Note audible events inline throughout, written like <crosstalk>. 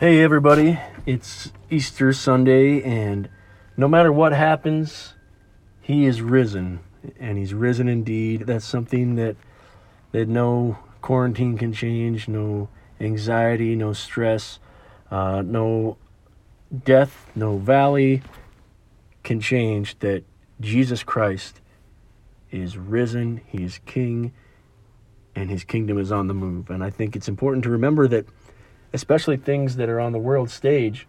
Hey, everybody. It's Easter Sunday, and no matter what happens, He is risen, and He's risen indeed. That's something that, that no quarantine can change, no anxiety, no stress, uh, no death, no valley can change that Jesus Christ is risen, He is King, and His kingdom is on the move. And I think it's important to remember that especially things that are on the world stage,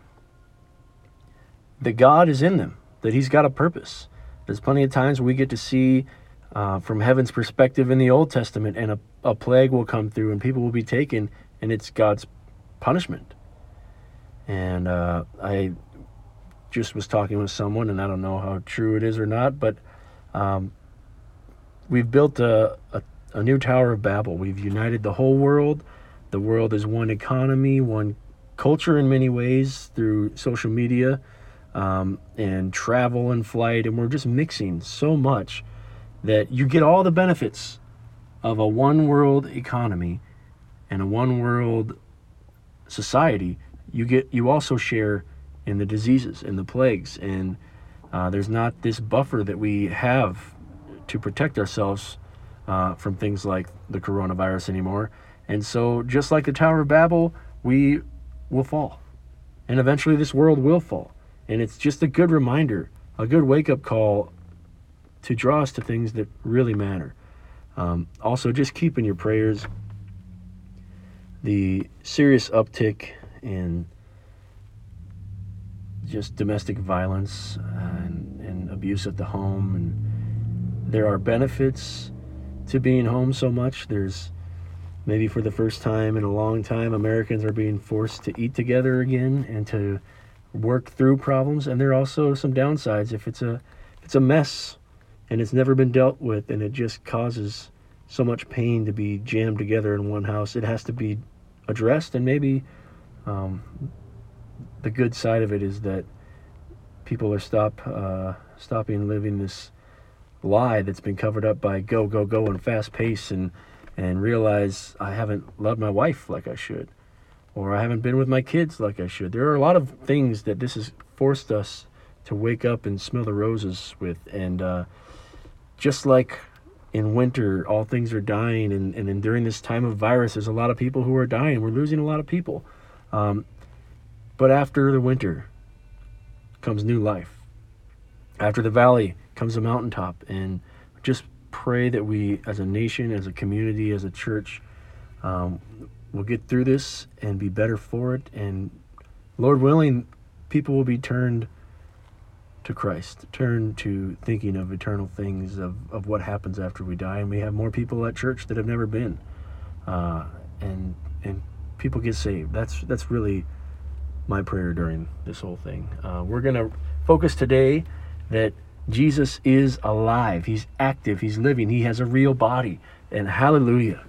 that God is in them, that He's got a purpose. There's plenty of times we get to see uh, from heaven's perspective in the Old Testament, and a, a plague will come through, and people will be taken, and it's God's punishment. And uh, I just was talking with someone, and I don't know how true it is or not, but um, we've built a, a, a new Tower of Babel. We've united the whole world the world is one economy, one culture in many ways through social media um, and travel and flight, and we're just mixing so much that you get all the benefits of a one world economy and a one world society. You get you also share in the diseases and the plagues, and uh, there's not this buffer that we have to protect ourselves uh, from things like the coronavirus anymore. And so, just like the Tower of Babel, we will fall. And eventually, this world will fall. And it's just a good reminder, a good wake up call to draw us to things that really matter. Um, also, just keep in your prayers the serious uptick in just domestic violence and, and abuse at the home. And there are benefits to being home so much. There's maybe for the first time in a long time, Americans are being forced to eat together again and to work through problems. And there are also some downsides if it's a if it's a mess and it's never been dealt with and it just causes so much pain to be jammed together in one house. It has to be addressed and maybe um, the good side of it is that people are stop uh, stopping living this lie that's been covered up by go go go and fast pace and and realize I haven't loved my wife like I should, or I haven't been with my kids like I should. There are a lot of things that this has forced us to wake up and smell the roses with. And uh, just like in winter, all things are dying, and, and during this time of virus, there's a lot of people who are dying. We're losing a lot of people. Um, but after the winter comes new life. After the valley comes a mountaintop, and just pray that we, as a nation, as a community, as a church, um, will get through this and be better for it. And Lord willing, people will be turned to Christ, turned to thinking of eternal things, of, of what happens after we die. And we have more people at church that have never been. Uh, and and people get saved. That's that's really my prayer during this whole thing. Uh, we're gonna focus today that Jesus is alive. He's active. He's living. He has a real body. And hallelujah.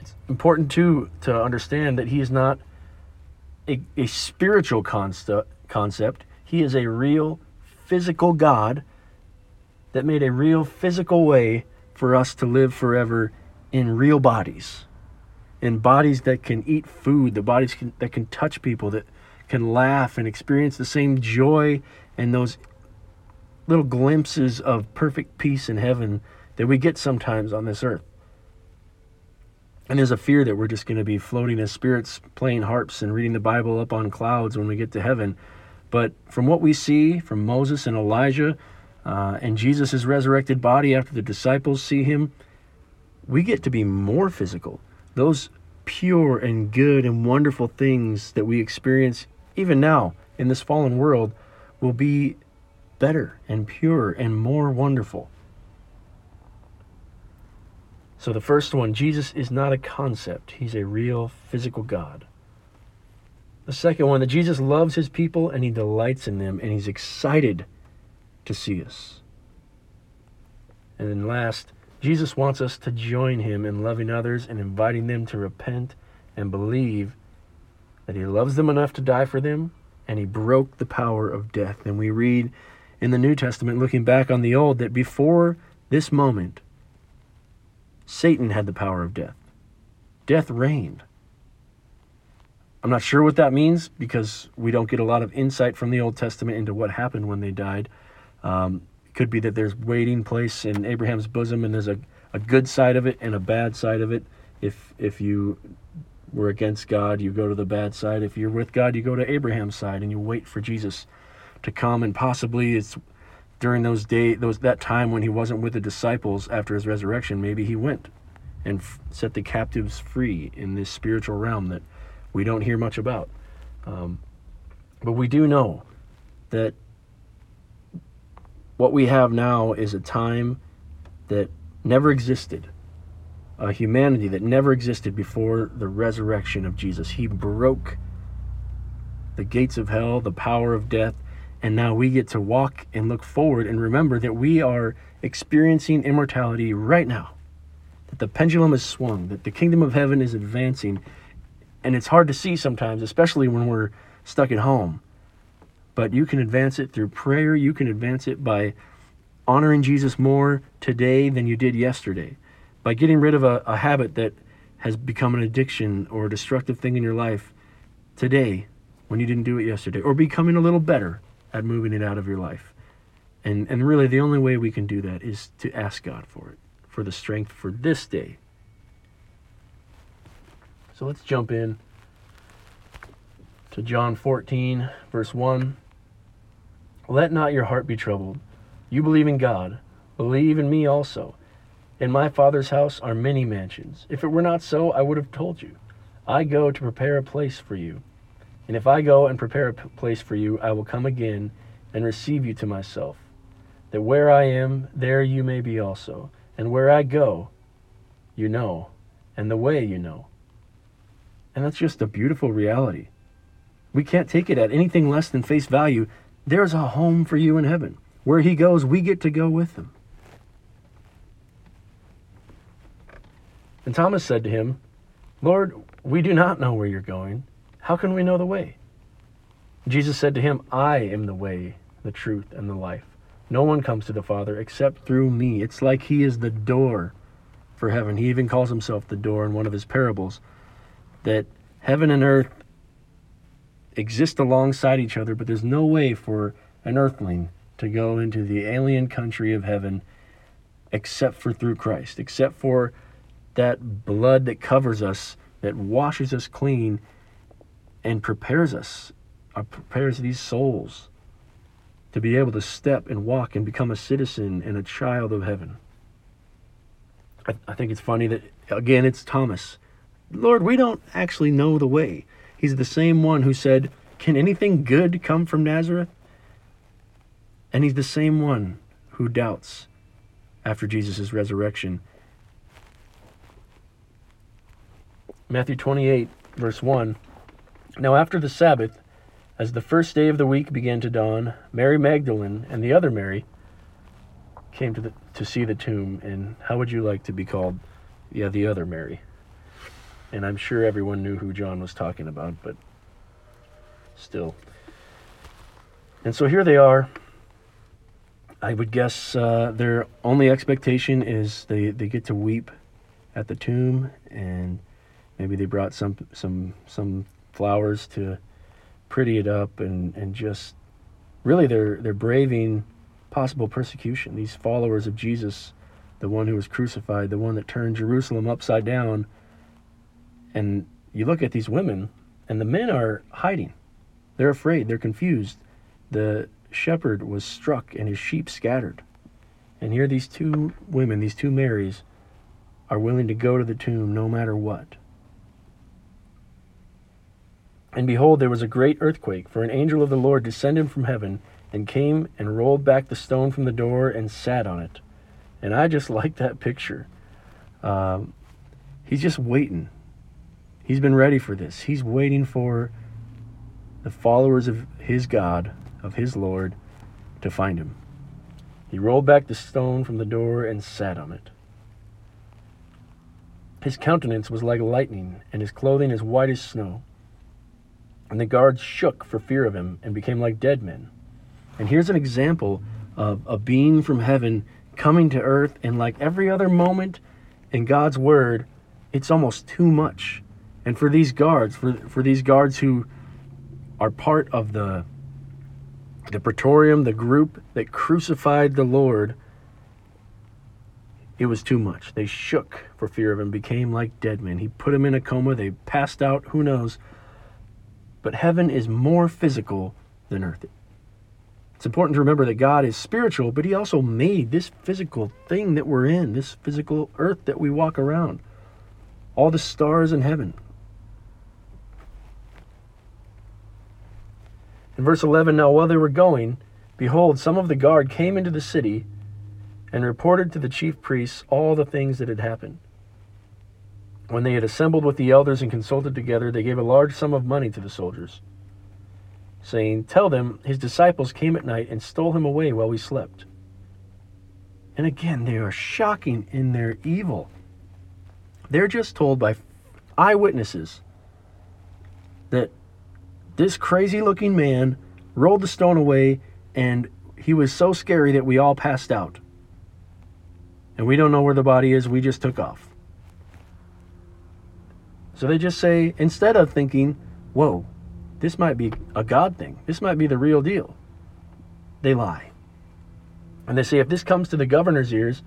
It's important too to understand that he is not a, a spiritual concept, concept. He is a real physical God that made a real physical way for us to live forever in real bodies. In bodies that can eat food, the bodies can, that can touch people, that can laugh and experience the same joy and those little glimpses of perfect peace in heaven that we get sometimes on this earth. And there's a fear that we're just going to be floating as spirits, playing harps and reading the Bible up on clouds when we get to heaven. But from what we see from Moses and Elijah uh, and Jesus' resurrected body after the disciples see him, we get to be more physical. Those pure and good and wonderful things that we experience even now in this fallen world, will be better and purer and more wonderful. So, the first one Jesus is not a concept, he's a real physical God. The second one that Jesus loves his people and he delights in them and he's excited to see us. And then last, Jesus wants us to join him in loving others and inviting them to repent and believe that he loves them enough to die for them, and he broke the power of death. And we read in the New Testament, looking back on the Old, that before this moment, Satan had the power of death. Death reigned. I'm not sure what that means because we don't get a lot of insight from the Old Testament into what happened when they died. Um, could be that there's waiting place in Abraham's bosom, and there's a, a good side of it and a bad side of it. If if you were against God, you go to the bad side. If you're with God, you go to Abraham's side, and you wait for Jesus to come. And possibly it's during those day those that time when he wasn't with the disciples after his resurrection. Maybe he went and f- set the captives free in this spiritual realm that we don't hear much about. Um, but we do know that what we have now is a time that never existed, a humanity that never existed before the resurrection of Jesus. He broke the gates of hell, the power of death, and now we get to walk and look forward and remember that we are experiencing immortality right now. That the pendulum is swung, that the kingdom of heaven is advancing. And it's hard to see sometimes, especially when we're stuck at home. But you can advance it through prayer. You can advance it by honoring Jesus more today than you did yesterday. By getting rid of a, a habit that has become an addiction or a destructive thing in your life today when you didn't do it yesterday. Or becoming a little better at moving it out of your life. And, and really, the only way we can do that is to ask God for it, for the strength for this day. So let's jump in to John 14, verse 1. Let not your heart be troubled. You believe in God, believe in me also. In my Father's house are many mansions. If it were not so, I would have told you. I go to prepare a place for you. And if I go and prepare a place for you, I will come again and receive you to myself, that where I am, there you may be also. And where I go, you know, and the way you know. And that's just a beautiful reality. We can't take it at anything less than face value. There's a home for you in heaven. Where he goes, we get to go with him. And Thomas said to him, Lord, we do not know where you're going. How can we know the way? Jesus said to him, I am the way, the truth, and the life. No one comes to the Father except through me. It's like he is the door for heaven. He even calls himself the door in one of his parables. That heaven and earth exist alongside each other, but there's no way for an earthling to go into the alien country of heaven except for through Christ, except for that blood that covers us, that washes us clean and prepares us, uh, prepares these souls to be able to step and walk and become a citizen and a child of heaven. I, I think it's funny that, again, it's Thomas. Lord, we don't actually know the way. He's the same one who said, Can anything good come from Nazareth? And he's the same one who doubts after Jesus' resurrection. Matthew 28, verse 1. Now, after the Sabbath, as the first day of the week began to dawn, Mary Magdalene and the other Mary came to, the, to see the tomb. And how would you like to be called? Yeah, the other Mary. And I'm sure everyone knew who John was talking about, but still. And so here they are. I would guess uh, their only expectation is they, they get to weep at the tomb, and maybe they brought some some some flowers to pretty it up and, and just really they're they're braving possible persecution. These followers of Jesus, the one who was crucified, the one that turned Jerusalem upside down. And you look at these women, and the men are hiding. They're afraid, they're confused. The shepherd was struck and his sheep scattered. And here these two women, these two Marys, are willing to go to the tomb no matter what. And behold, there was a great earthquake, for an angel of the Lord descended from heaven and came and rolled back the stone from the door and sat on it. And I just <laughs> like that picture. Um, he's just waiting. He's been ready for this. He's waiting for the followers of his God, of his Lord, to find him. He rolled back the stone from the door and sat on it. His countenance was like lightning, and his clothing as white as snow. And the guards shook for fear of him and became like dead men. And here's an example of a being from heaven coming to earth, and like every other moment in God's word, it's almost too much. And for these guards, for, for these guards who are part of the the praetorium, the group that crucified the Lord, it was too much. They shook for fear of him, became like dead men. He put them in a coma. They passed out. Who knows? But heaven is more physical than earth. It's important to remember that God is spiritual, but He also made this physical thing that we're in, this physical earth that we walk around, all the stars in heaven, In verse 11, now while they were going, behold, some of the guard came into the city and reported to the chief priests all the things that had happened. When they had assembled with the elders and consulted together, they gave a large sum of money to the soldiers, saying, Tell them his disciples came at night and stole him away while we slept. And again, they are shocking in their evil. They're just told by eyewitnesses that this crazy looking man rolled the stone away, and he was so scary that we all passed out. And we don't know where the body is, we just took off. So they just say, instead of thinking, whoa, this might be a God thing, this might be the real deal, they lie. And they say, if this comes to the governor's ears,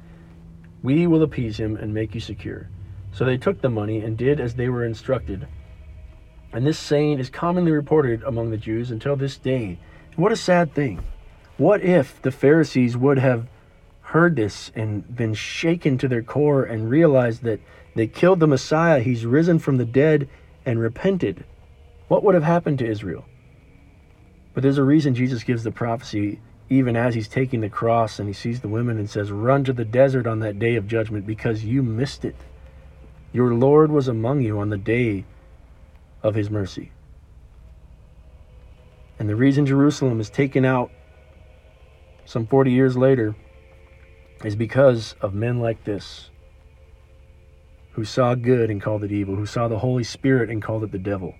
we will appease him and make you secure. So they took the money and did as they were instructed. And this saying is commonly reported among the Jews until this day. What a sad thing. What if the Pharisees would have heard this and been shaken to their core and realized that they killed the Messiah, he's risen from the dead, and repented? What would have happened to Israel? But there's a reason Jesus gives the prophecy even as he's taking the cross and he sees the women and says, Run to the desert on that day of judgment because you missed it. Your Lord was among you on the day of his mercy. And the reason Jerusalem is taken out some 40 years later is because of men like this who saw good and called it evil, who saw the Holy Spirit and called it the devil.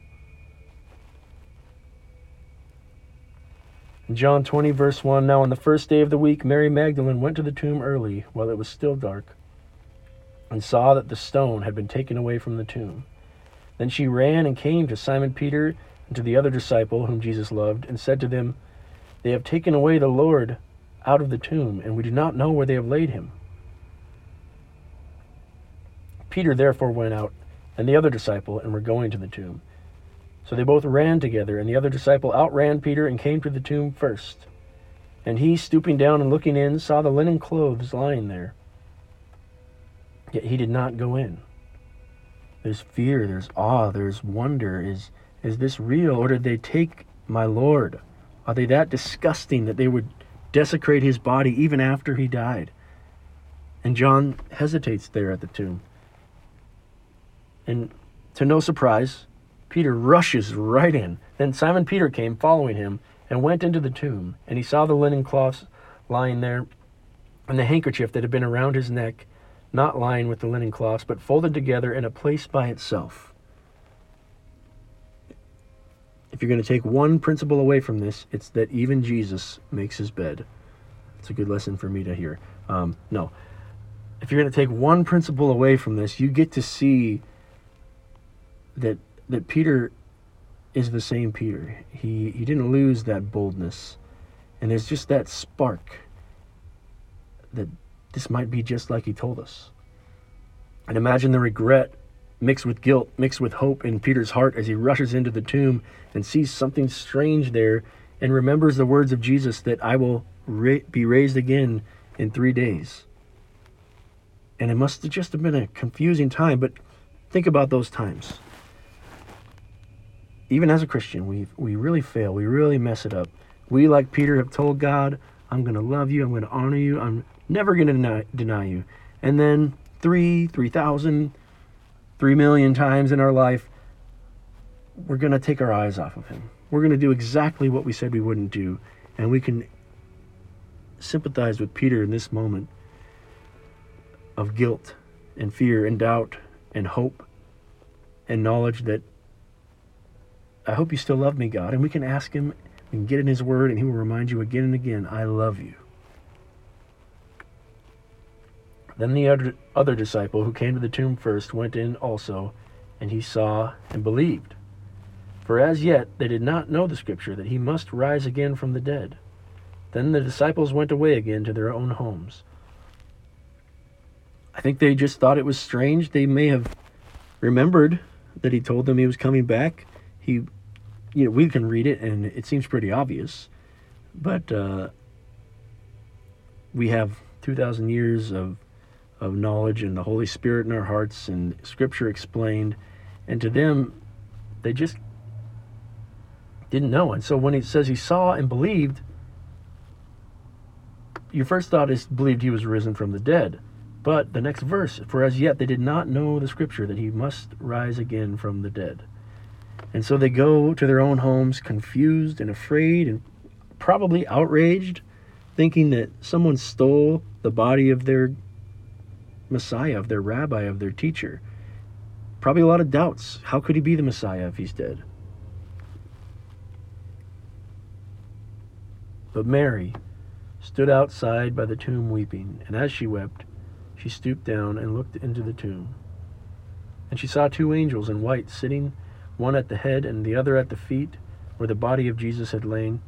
In John 20, verse 1 Now on the first day of the week, Mary Magdalene went to the tomb early while it was still dark and saw that the stone had been taken away from the tomb. Then she ran and came to Simon Peter and to the other disciple whom Jesus loved, and said to them, They have taken away the Lord out of the tomb, and we do not know where they have laid him. Peter therefore went out, and the other disciple, and were going to the tomb. So they both ran together, and the other disciple outran Peter and came to the tomb first. And he, stooping down and looking in, saw the linen clothes lying there. Yet he did not go in. There's fear, there's awe, there's wonder. Is is this real or did they take my Lord? Are they that disgusting that they would desecrate his body even after he died? And John hesitates there at the tomb. And to no surprise, Peter rushes right in. Then Simon Peter came following him and went into the tomb, and he saw the linen cloths lying there, and the handkerchief that had been around his neck, not lying with the linen cloths, but folded together in a place by itself. If you're going to take one principle away from this, it's that even Jesus makes his bed. It's a good lesson for me to hear. Um, no. If you're going to take one principle away from this, you get to see that that Peter is the same Peter. He he didn't lose that boldness. And there's just that spark that this might be just like he told us. And imagine the regret mixed with guilt, mixed with hope in Peter's heart as he rushes into the tomb and sees something strange there and remembers the words of Jesus that I will ra- be raised again in three days. And it must have just have been a confusing time, but think about those times. Even as a Christian, we we really fail. We really mess it up. We, like Peter, have told God, I'm going to love you. I'm going to honor you. I'm never going to deny, deny you. And then three, three thousand, three million times in our life, we're going to take our eyes off of Him. We're going to do exactly what we said we wouldn't do. And we can sympathize with Peter in this moment of guilt and fear and doubt and hope and knowledge that I hope you still love me, God. And we can ask Him and get in His Word, and He will remind you again and again, I love you. Then the other, disciple who came to the tomb first went in also, and he saw and believed. For as yet they did not know the scripture that he must rise again from the dead. Then the disciples went away again to their own homes. I think they just thought it was strange. They may have remembered that he told them he was coming back. He, you know, we can read it and it seems pretty obvious, but uh, we have 2,000 years of of knowledge and the Holy Spirit in our hearts and Scripture explained, and to them, they just didn't know. And so when he says he saw and believed, your first thought is believed he was risen from the dead. But the next verse, for as yet they did not know the scripture that he must rise again from the dead. And so they go to their own homes confused and afraid and probably outraged, thinking that someone stole the body of their Messiah, of their rabbi, of their teacher. Probably a lot of doubts. How could he be the Messiah if he's dead? But Mary stood outside by the tomb weeping, and as she wept, she stooped down and looked into the tomb. And she saw two angels in white sitting, one at the head and the other at the feet, where the body of Jesus had lain.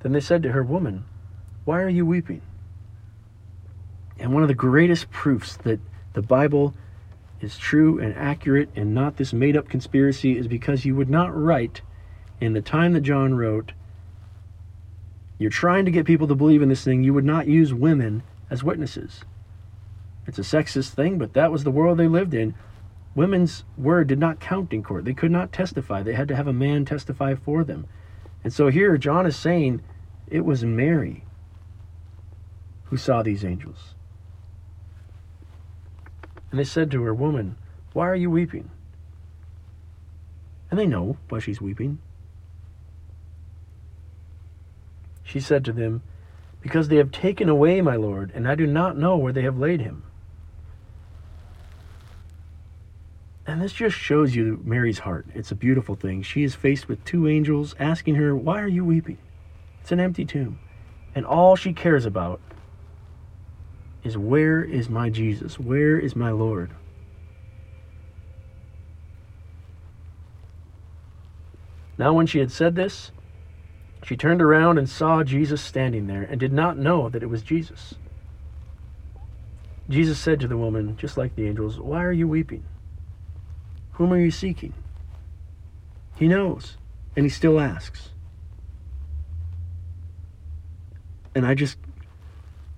Then they said to her, Woman, why are you weeping? And one of the greatest proofs that the Bible is true and accurate and not this made up conspiracy is because you would not write in the time that John wrote, you're trying to get people to believe in this thing, you would not use women as witnesses. It's a sexist thing, but that was the world they lived in. Women's word did not count in court. They could not testify. They had to have a man testify for them. And so here John is saying it was Mary who saw these angels. And they said to her, Woman, why are you weeping? And they know why she's weeping. She said to them, Because they have taken away my Lord, and I do not know where they have laid him. And this just shows you Mary's heart. It's a beautiful thing. She is faced with two angels asking her, Why are you weeping? It's an empty tomb. And all she cares about is, Where is my Jesus? Where is my Lord? Now, when she had said this, she turned around and saw Jesus standing there and did not know that it was Jesus. Jesus said to the woman, just like the angels, Why are you weeping? Whom are you seeking? He knows, and he still asks. And I just,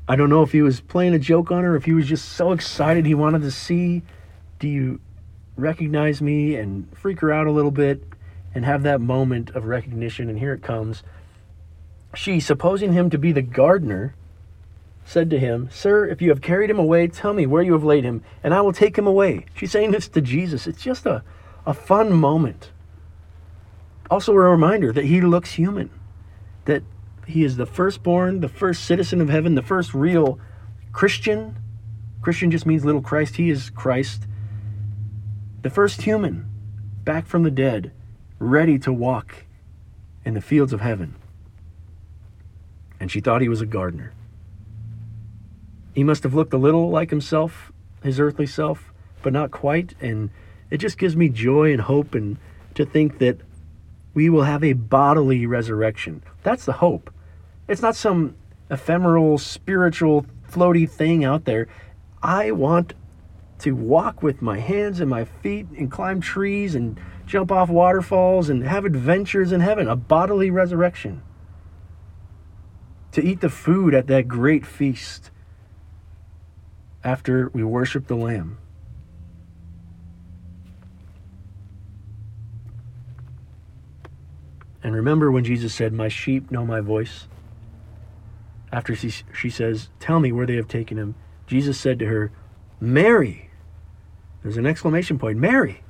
I don't know if he was playing a joke on her, if he was just so excited he wanted to see, do you recognize me and freak her out a little bit and have that moment of recognition. And here it comes. She, supposing him to be the gardener, said to him, Sir, if you have carried him away, tell me where you have laid him, and I will take him away. She's saying this to Jesus. It's just a, a fun moment. Also, a reminder that he looks human, that he is the firstborn, the first citizen of heaven, the first real Christian. Christian just means little Christ. He is Christ. The first human back from the dead, ready to walk in the fields of heaven. And she thought he was a gardener. He must have looked a little like himself, his earthly self, but not quite. And it just gives me joy and hope and to think that we will have a bodily resurrection. That's the hope. It's not some ephemeral, spiritual, floaty thing out there. I want to walk with my hands and my feet and climb trees and jump off waterfalls and have adventures in heaven, a bodily resurrection. To eat the food at that great feast after we worship the Lamb. And remember when Jesus said, My sheep know my voice? After she, she says, Tell me where they have taken him, Jesus said to her, Mary. There's an exclamation point Mary.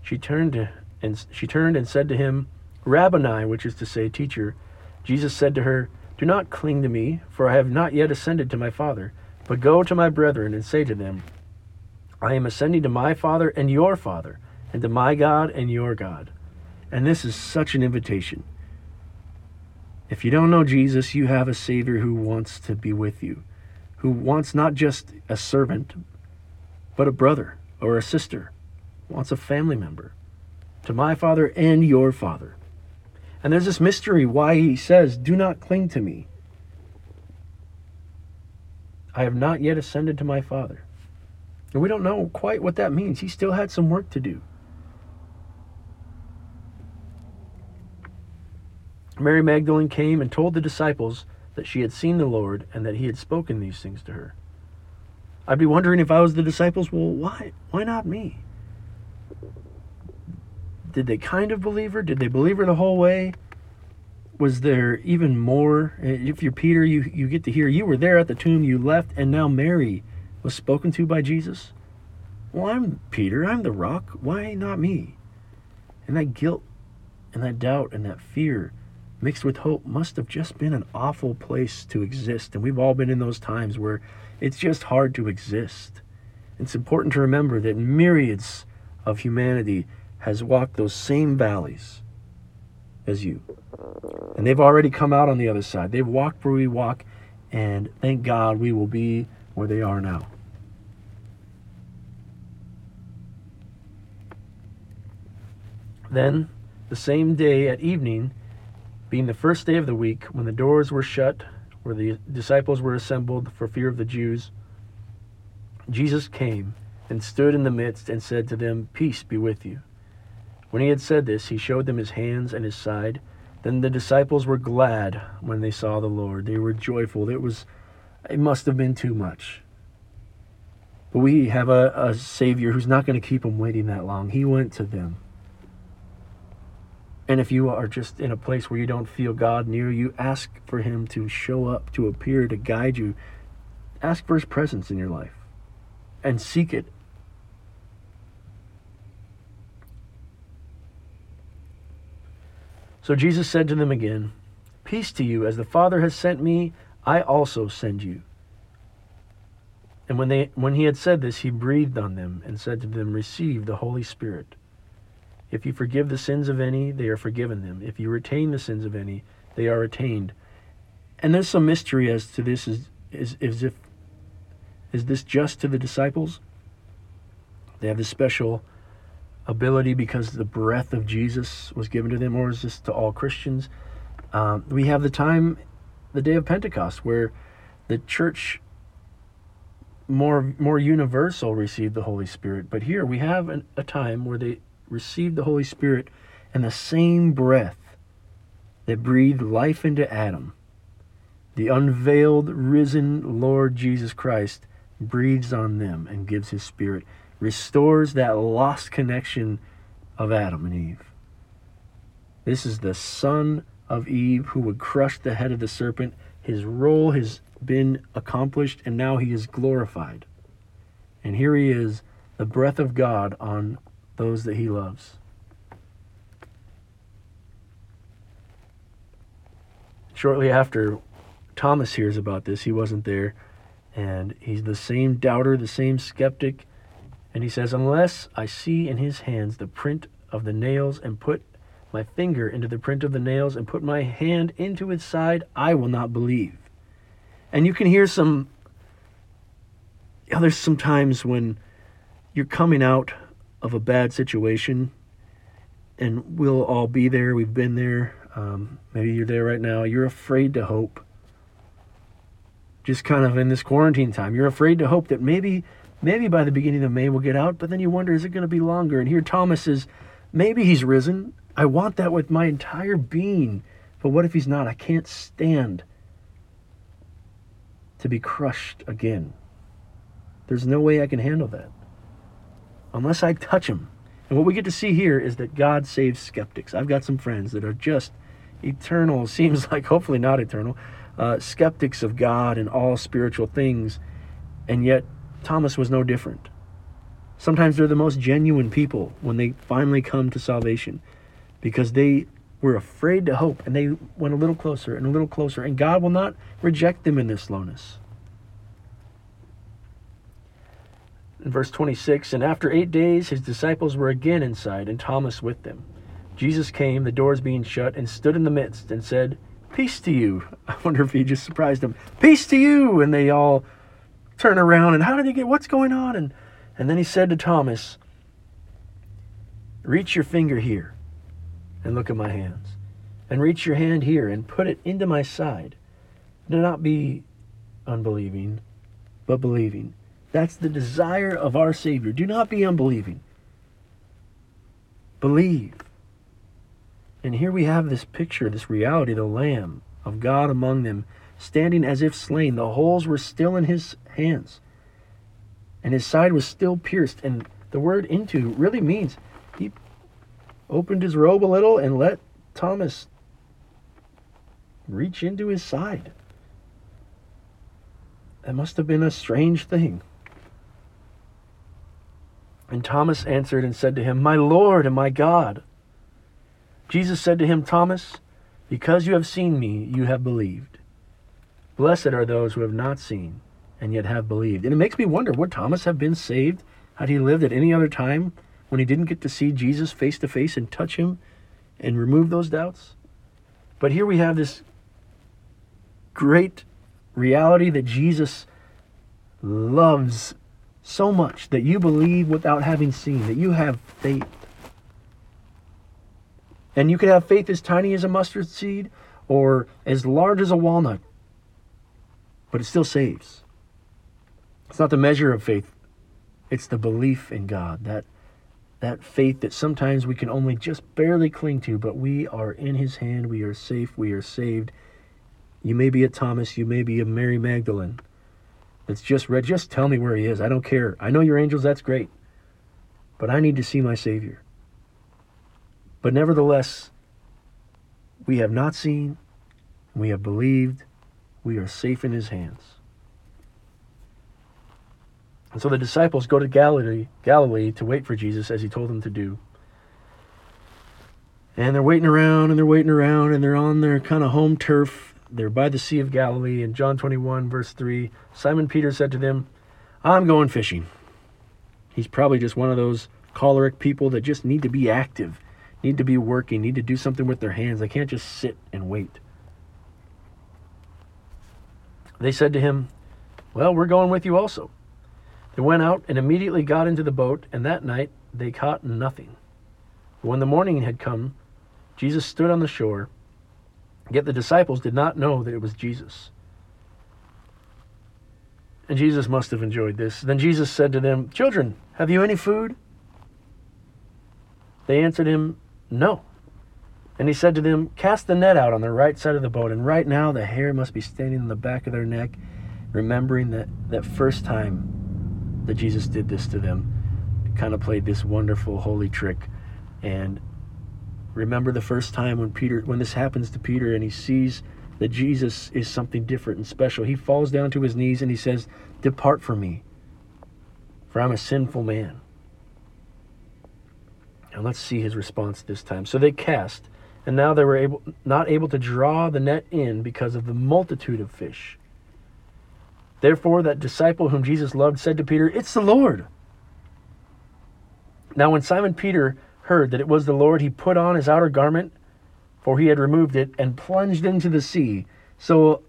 She turned and she turned and said to him, Rabboni, which is to say, teacher. Jesus said to her, do not cling to me, for I have not yet ascended to my Father, but go to my brethren and say to them, I am ascending to my Father and your Father, and to my God and your God. And this is such an invitation. If you don't know Jesus, you have a Savior who wants to be with you, who wants not just a servant, but a brother or a sister, wants a family member, to my Father and your Father. And there's this mystery why he says, Do not cling to me. I have not yet ascended to my Father. And we don't know quite what that means. He still had some work to do. Mary Magdalene came and told the disciples that she had seen the Lord and that he had spoken these things to her. I'd be wondering if I was the disciples, well, why why not me? Did they kind of believe her? Did they believe her the whole way? Was there even more? If you're Peter, you, you get to hear you were there at the tomb, you left, and now Mary was spoken to by Jesus. Well, I'm Peter, I'm the rock. Why not me? And that guilt and that doubt and that fear mixed with hope must have just been an awful place to exist. And we've all been in those times where it's just hard to exist. It's important to remember that myriads of humanity has walked those same valleys as you. And they've already come out on the other side. They've walked where we walk, and thank God we will be where they are now. Then, the same day at evening, being the first day of the week, when the doors were shut, where the disciples were assembled for fear of the Jews, Jesus came and stood in the midst and said to them, Peace be with you. When he had said this, he showed them his hands and his side. Then the disciples were glad when they saw the Lord. They were joyful. It was it must have been too much. But we have a, a Savior who's not going to keep them waiting that long. He went to them. And if you are just in a place where you don't feel God near you, ask for Him to show up, to appear, to guide you. Ask for His presence in your life and seek it. So Jesus said to them again, Peace to you, as the Father has sent me, I also send you. And when, they, when he had said this, he breathed on them and said to them, Receive the Holy Spirit. If you forgive the sins of any, they are forgiven them. If you retain the sins of any, they are retained. And there's some mystery as to this is, is, is if is this just to the disciples? They have this special ability because the breath of Jesus was given to them, or is this to all Christians? Um, we have the time, the day of Pentecost, where the church more more universal received the Holy Spirit. But here we have an, a time where they received the Holy Spirit and the same breath that breathed life into Adam, the unveiled, risen Lord Jesus Christ, breathes on them and gives his Spirit, restores that lost connection of Adam and Eve. This is the Son of Eve who would crush the head of the serpent. His role has been accomplished, and now he is glorified. And here he is, the breath of God on those that he loves. Shortly after Thomas hears about this, he wasn't there, and he's the same doubter, the same skeptic, and he says, Unless I see in his hands the print of the nails and put my finger into the print of the nails and put my hand into its side, I will not believe. And you can hear some, you know, there's some times when you're coming out of a bad situation, and we'll all be there. We've been there. Um, maybe you're there right now. You're afraid to hope. Just kind of in this quarantine time, you're afraid to hope that maybe, maybe by the beginning of May we'll get out. But then you wonder, is it going to be longer? And here Thomas is, maybe he's risen. I want that with my entire being. But what if he's not? I can't stand to be crushed again. There's no way I can handle that unless I touch them. And what we get to see here is that God saves skeptics. I've got some friends that are just eternal, <laughs> seems like hopefully not eternal, uh, skeptics of God and all spiritual things. And yet, Thomas was no different. Sometimes they're the most genuine people when they finally come to salvation because they were afraid to hope and they went a little closer and a little closer. And God will not reject them in this slowness. In verse 26, and after eight days his disciples were again inside, and Thomas with them. Jesus came, the doors being shut, and stood in the midst, and said, Peace to you. <laughs> I wonder if he just surprised them. Peace to you! And they all turn around, and how did he get, what's going on? And And then he said to Thomas, Reach your finger here and look at my hands. And reach your hand here and put it into my side. Do not be unbelieving, but believing. That's the desire of our Savior. Do not be unbelieving. Believe. And here we have this picture, this reality, the Lamb of God among them, standing as if slain. The holes were still in his hands, and his side was still pierced. And the word into really means he opened his robe a little and let Thomas reach into his side. That must have been a strange thing. And Thomas answered and said to him, My Lord and my God. Jesus said to him, Thomas, because you have seen me, you have believed. Blessed are those who have not seen and yet have believed. And it makes me wonder would Thomas have been saved had he lived at any other time when he didn't get to see Jesus face to face and touch him and remove those doubts? But here we have this great reality that Jesus loves so much that you believe without having seen, that you have faith. And you could have faith as tiny as a mustard seed or as large as a walnut, but it still saves. It's not the measure of faith, it's the belief in God, that, that faith that sometimes we can only just barely cling to, but we are in His hand, we are safe, we are saved. You may be a Thomas, you may be a Mary Magdalene that's just read, just tell me where he is. I don't care. I know your angels, that's great. But I need to see my Savior. But nevertheless, we have not seen, we have believed, we are safe in his hands. And so the disciples go to Galilee, Galilee to wait for Jesus as he told them to do. And they're waiting around and they're waiting around and they're on their kind of home turf they're by the Sea of Galilee. In John 21, verse 3, Simon Peter said to them, I'm going fishing. He's probably just one of those choleric people that just need to be active, need to be working, need to do something with their hands. They can't just sit and wait. They said to him, Well, we're going with you also. They went out and immediately got into the boat, and that night they caught nothing. But when the morning had come, Jesus stood on the shore Yet the disciples did not know that it was Jesus. And Jesus must have enjoyed this. Then Jesus said to them, Children, have you any food? They answered him, No. And he said to them, Cast the net out on the right side of the boat. And right now the hair must be standing on the back of their neck, remembering that, that first time that Jesus did this to them, kind of played this wonderful holy trick. And Remember the first time when Peter when this happens to Peter and he sees that Jesus is something different and special. He falls down to his knees and he says, "Depart from me, for I'm a sinful man." And let's see his response this time. So they cast, and now they were able not able to draw the net in because of the multitude of fish. Therefore that disciple whom Jesus loved said to Peter, "It's the Lord." Now when Simon Peter heard that it was the Lord, he put on his outer garment, for he had removed it, and plunged into the sea. So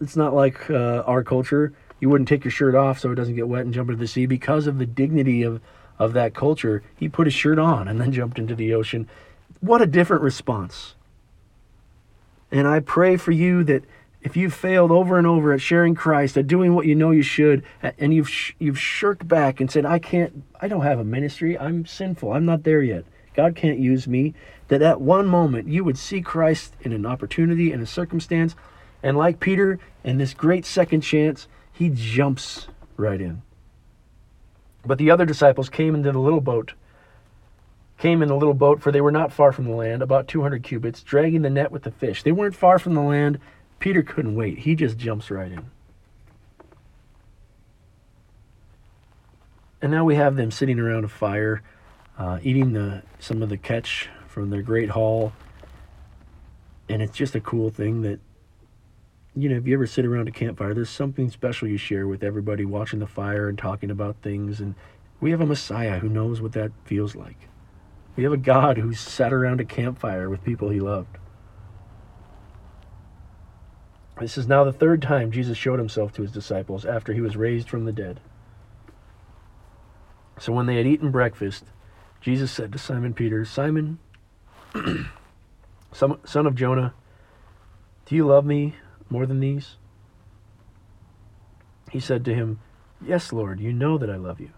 it's not like uh, our culture. You wouldn't take your shirt off so it doesn't get wet and jump into the sea. Because of the dignity of, of that culture, he put his shirt on and then <laughs> jumped into the ocean. What a different response. And I pray for you that if you've failed over and over at sharing Christ, at doing what you know you should, and you've sh- you've shirked back and said, "I can't, I don't have a ministry. I'm sinful. I'm not there yet. God can't use me." That at one moment you would see Christ in an opportunity in a circumstance, and like Peter, in this great second chance, he jumps right in. But the other disciples came into the little boat. Came in the little boat, for they were not far from the land, about 200 cubits, dragging the net with the fish. They weren't far from the land Peter couldn't wait. He just jumps right in. And now we have them sitting around a fire, uh, eating the some of the catch from their great haul. And it's just a cool thing that, you know, if you ever sit around a campfire, there's something special you share with everybody watching the fire and talking about things. And we have a Messiah who knows what that feels like. We have a God who sat around a campfire with people he loved. This is now the third time Jesus showed himself to his disciples after he was raised from the dead. So when they had eaten breakfast, Jesus said to Simon Peter, Simon, <clears throat> son of Jonah, do you love me more than these? He said to him, Yes, Lord, you know that I love you.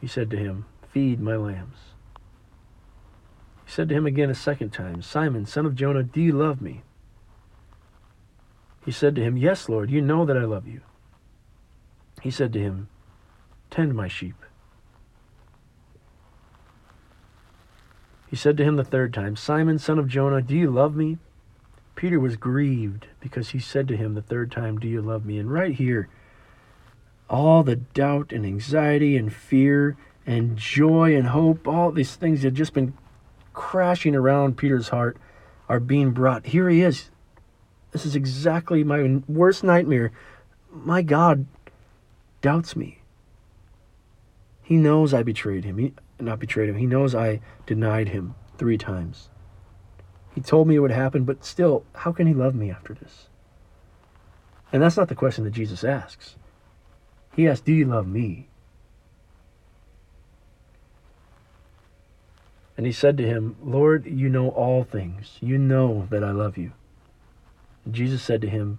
He said to him, Feed my lambs. He said to him again a second time, Simon, son of Jonah, do you love me? He said to him, Yes, Lord, you know that I love you. He said to him, Tend my sheep. He said to him the third time, Simon, son of Jonah, do you love me? Peter was grieved because he said to him the third time, Do you love me? And right here, all the doubt and anxiety and fear and joy and hope, all these things that had just been crashing around Peter's heart are being brought. Here he is. This is exactly my worst nightmare. My God doubts me. He knows I betrayed him. He, not betrayed him. He knows I denied him three times. He told me it would happen, but still, how can he love me after this? And that's not the question that Jesus asks. He asks, Do you love me? And he said to him, Lord, you know all things. You know that I love you. And Jesus said to him,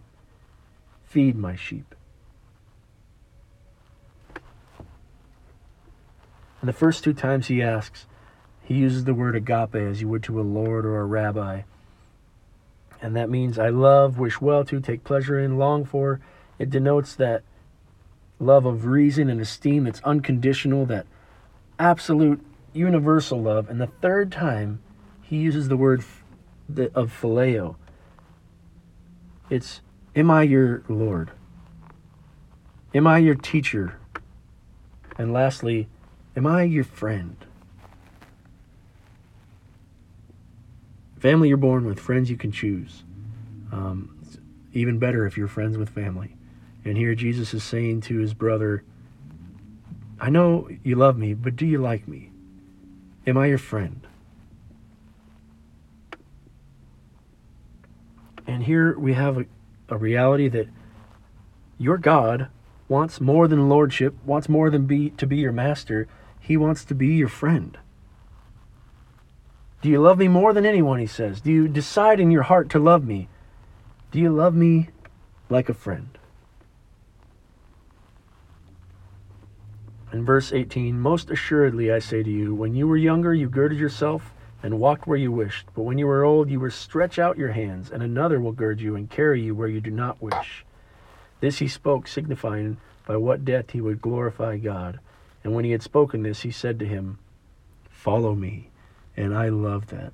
Feed my sheep. And the first two times he asks, he uses the word agape as you would to a lord or a rabbi. And that means I love, wish well to, take pleasure in, long for. It denotes that love of reason and esteem that's unconditional, that absolute universal love. And the third time, he uses the word of phileo. It's, Am I your Lord? Am I your teacher? And lastly, Am I your friend? Family you're born with, friends you can choose. Um, even better if you're friends with family. And here Jesus is saying to his brother, I know you love me, but do you like me? Am I your friend? And here we have a, a reality that your God wants more than lordship, wants more than be to be your master. He wants to be your friend. Do you love me more than anyone? He says. Do you decide in your heart to love me? Do you love me like a friend? In verse 18, Most assuredly I say to you, when you were younger, you girded yourself and walked where you wished. But when you are old, you will stretch out your hands, and another will gird you and carry you where you do not wish. This he spoke, signifying by what death he would glorify God. And when he had spoken this, he said to him, Follow me. And I love that.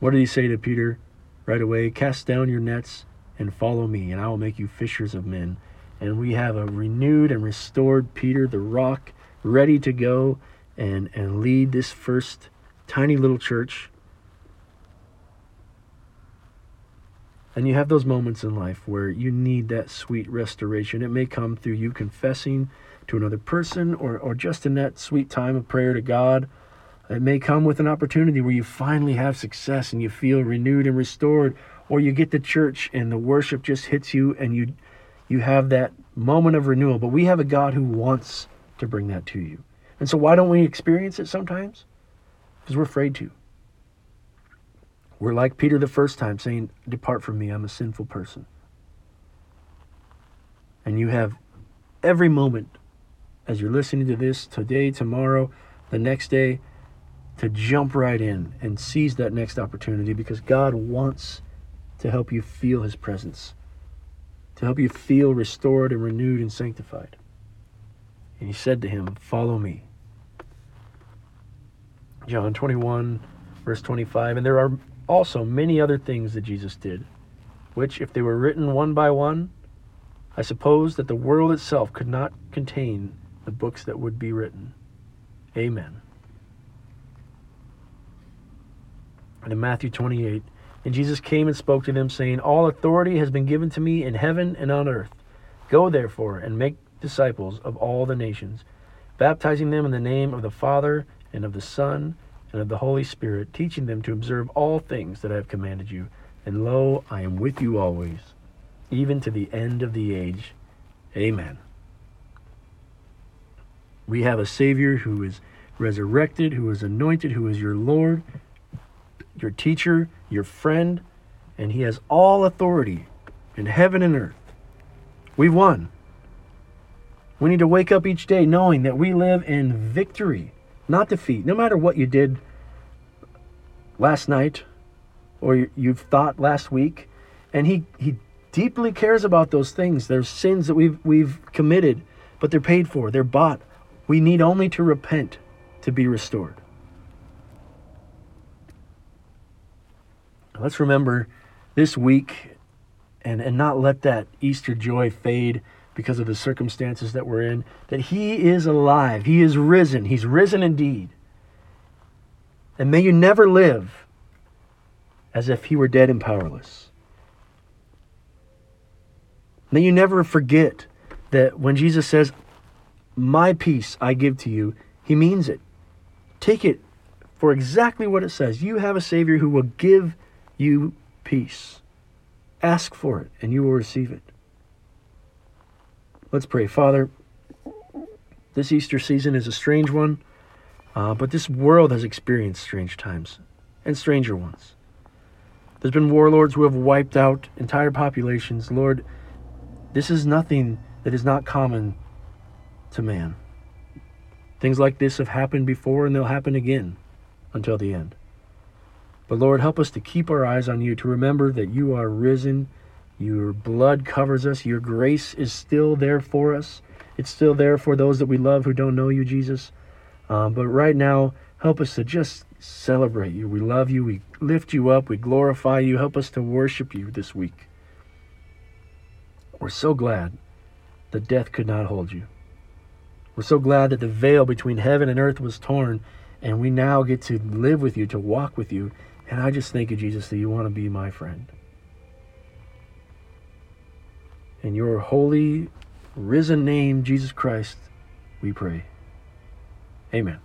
What did he say to Peter right away? Cast down your nets and follow me, and I will make you fishers of men and we have a renewed and restored Peter the Rock ready to go and, and lead this first tiny little church. And you have those moments in life where you need that sweet restoration. It may come through you confessing to another person or, or just in that sweet time of prayer to God. It may come with an opportunity where you finally have success and you feel renewed and restored, or you get to church and the worship just hits you and you you have that moment of renewal. But we have a God who wants to bring that to you. And so, why don't we experience it sometimes? Because we're afraid to. We're like Peter the first time saying, Depart from me, I'm a sinful person. And you have every moment as you're listening to this today, tomorrow, the next day, to jump right in and seize that next opportunity because God wants to help you feel His presence to help you feel restored and renewed and sanctified. And he said to him, Follow me. John 21, verse 25. And there are also many other things that Jesus did, which, if they were written one by one, I suppose that the world itself could not contain the books that would be written. Amen. And in Matthew 28, and Jesus came and spoke to them, saying, All authority has been given to me in heaven and on earth. Go therefore and make disciples of all the nations, baptizing them in the name of the Father and of the Son and of the Holy Spirit, teaching them to observe all things that I have commanded you. And lo, I am with you always, even to the end of the age. Amen. We have a Savior who is resurrected, who is anointed, who is your Lord, your teacher, your friend, and He has all authority in heaven and earth. We've won. We need to wake up each day knowing that we live in victory, not defeat. No matter what you did last night or you've thought last week, and he, he deeply cares about those things. There's sins that we've, we've committed, but they're paid for, they're bought. We need only to repent to be restored. Let's remember this week and, and not let that Easter joy fade because of the circumstances that we're in, that He is alive. He is risen. He's risen indeed. And may you never live as if He were dead and powerless. May you never forget that when Jesus says, My peace I give to you, He means it. Take it for exactly what it says. You have a Savior who will give you peace. Ask for it, and you will receive it. Let's pray. Father, this Easter season is a strange one, uh, but this world has experienced strange times and stranger ones. There's been warlords who have wiped out entire populations. Lord, this is nothing that is not common to man. Things like this have happened before and they'll happen again until the end. But Lord, help us to keep our eyes on you, to remember that you are risen. Your blood covers us. Your grace is still there for us. It's still there for those that we love who don't know you, Jesus. Um, but right now, help us to just celebrate you. We love you. We lift you up. We glorify you. Help us to worship you this week. We're so glad that death could not hold you. We're so glad that the veil between heaven and earth was torn, and we now get to live with you, to walk with you, and I just thank you, Jesus, that you want to be my friend. In your holy, risen name, Jesus Christ, we pray. Amen.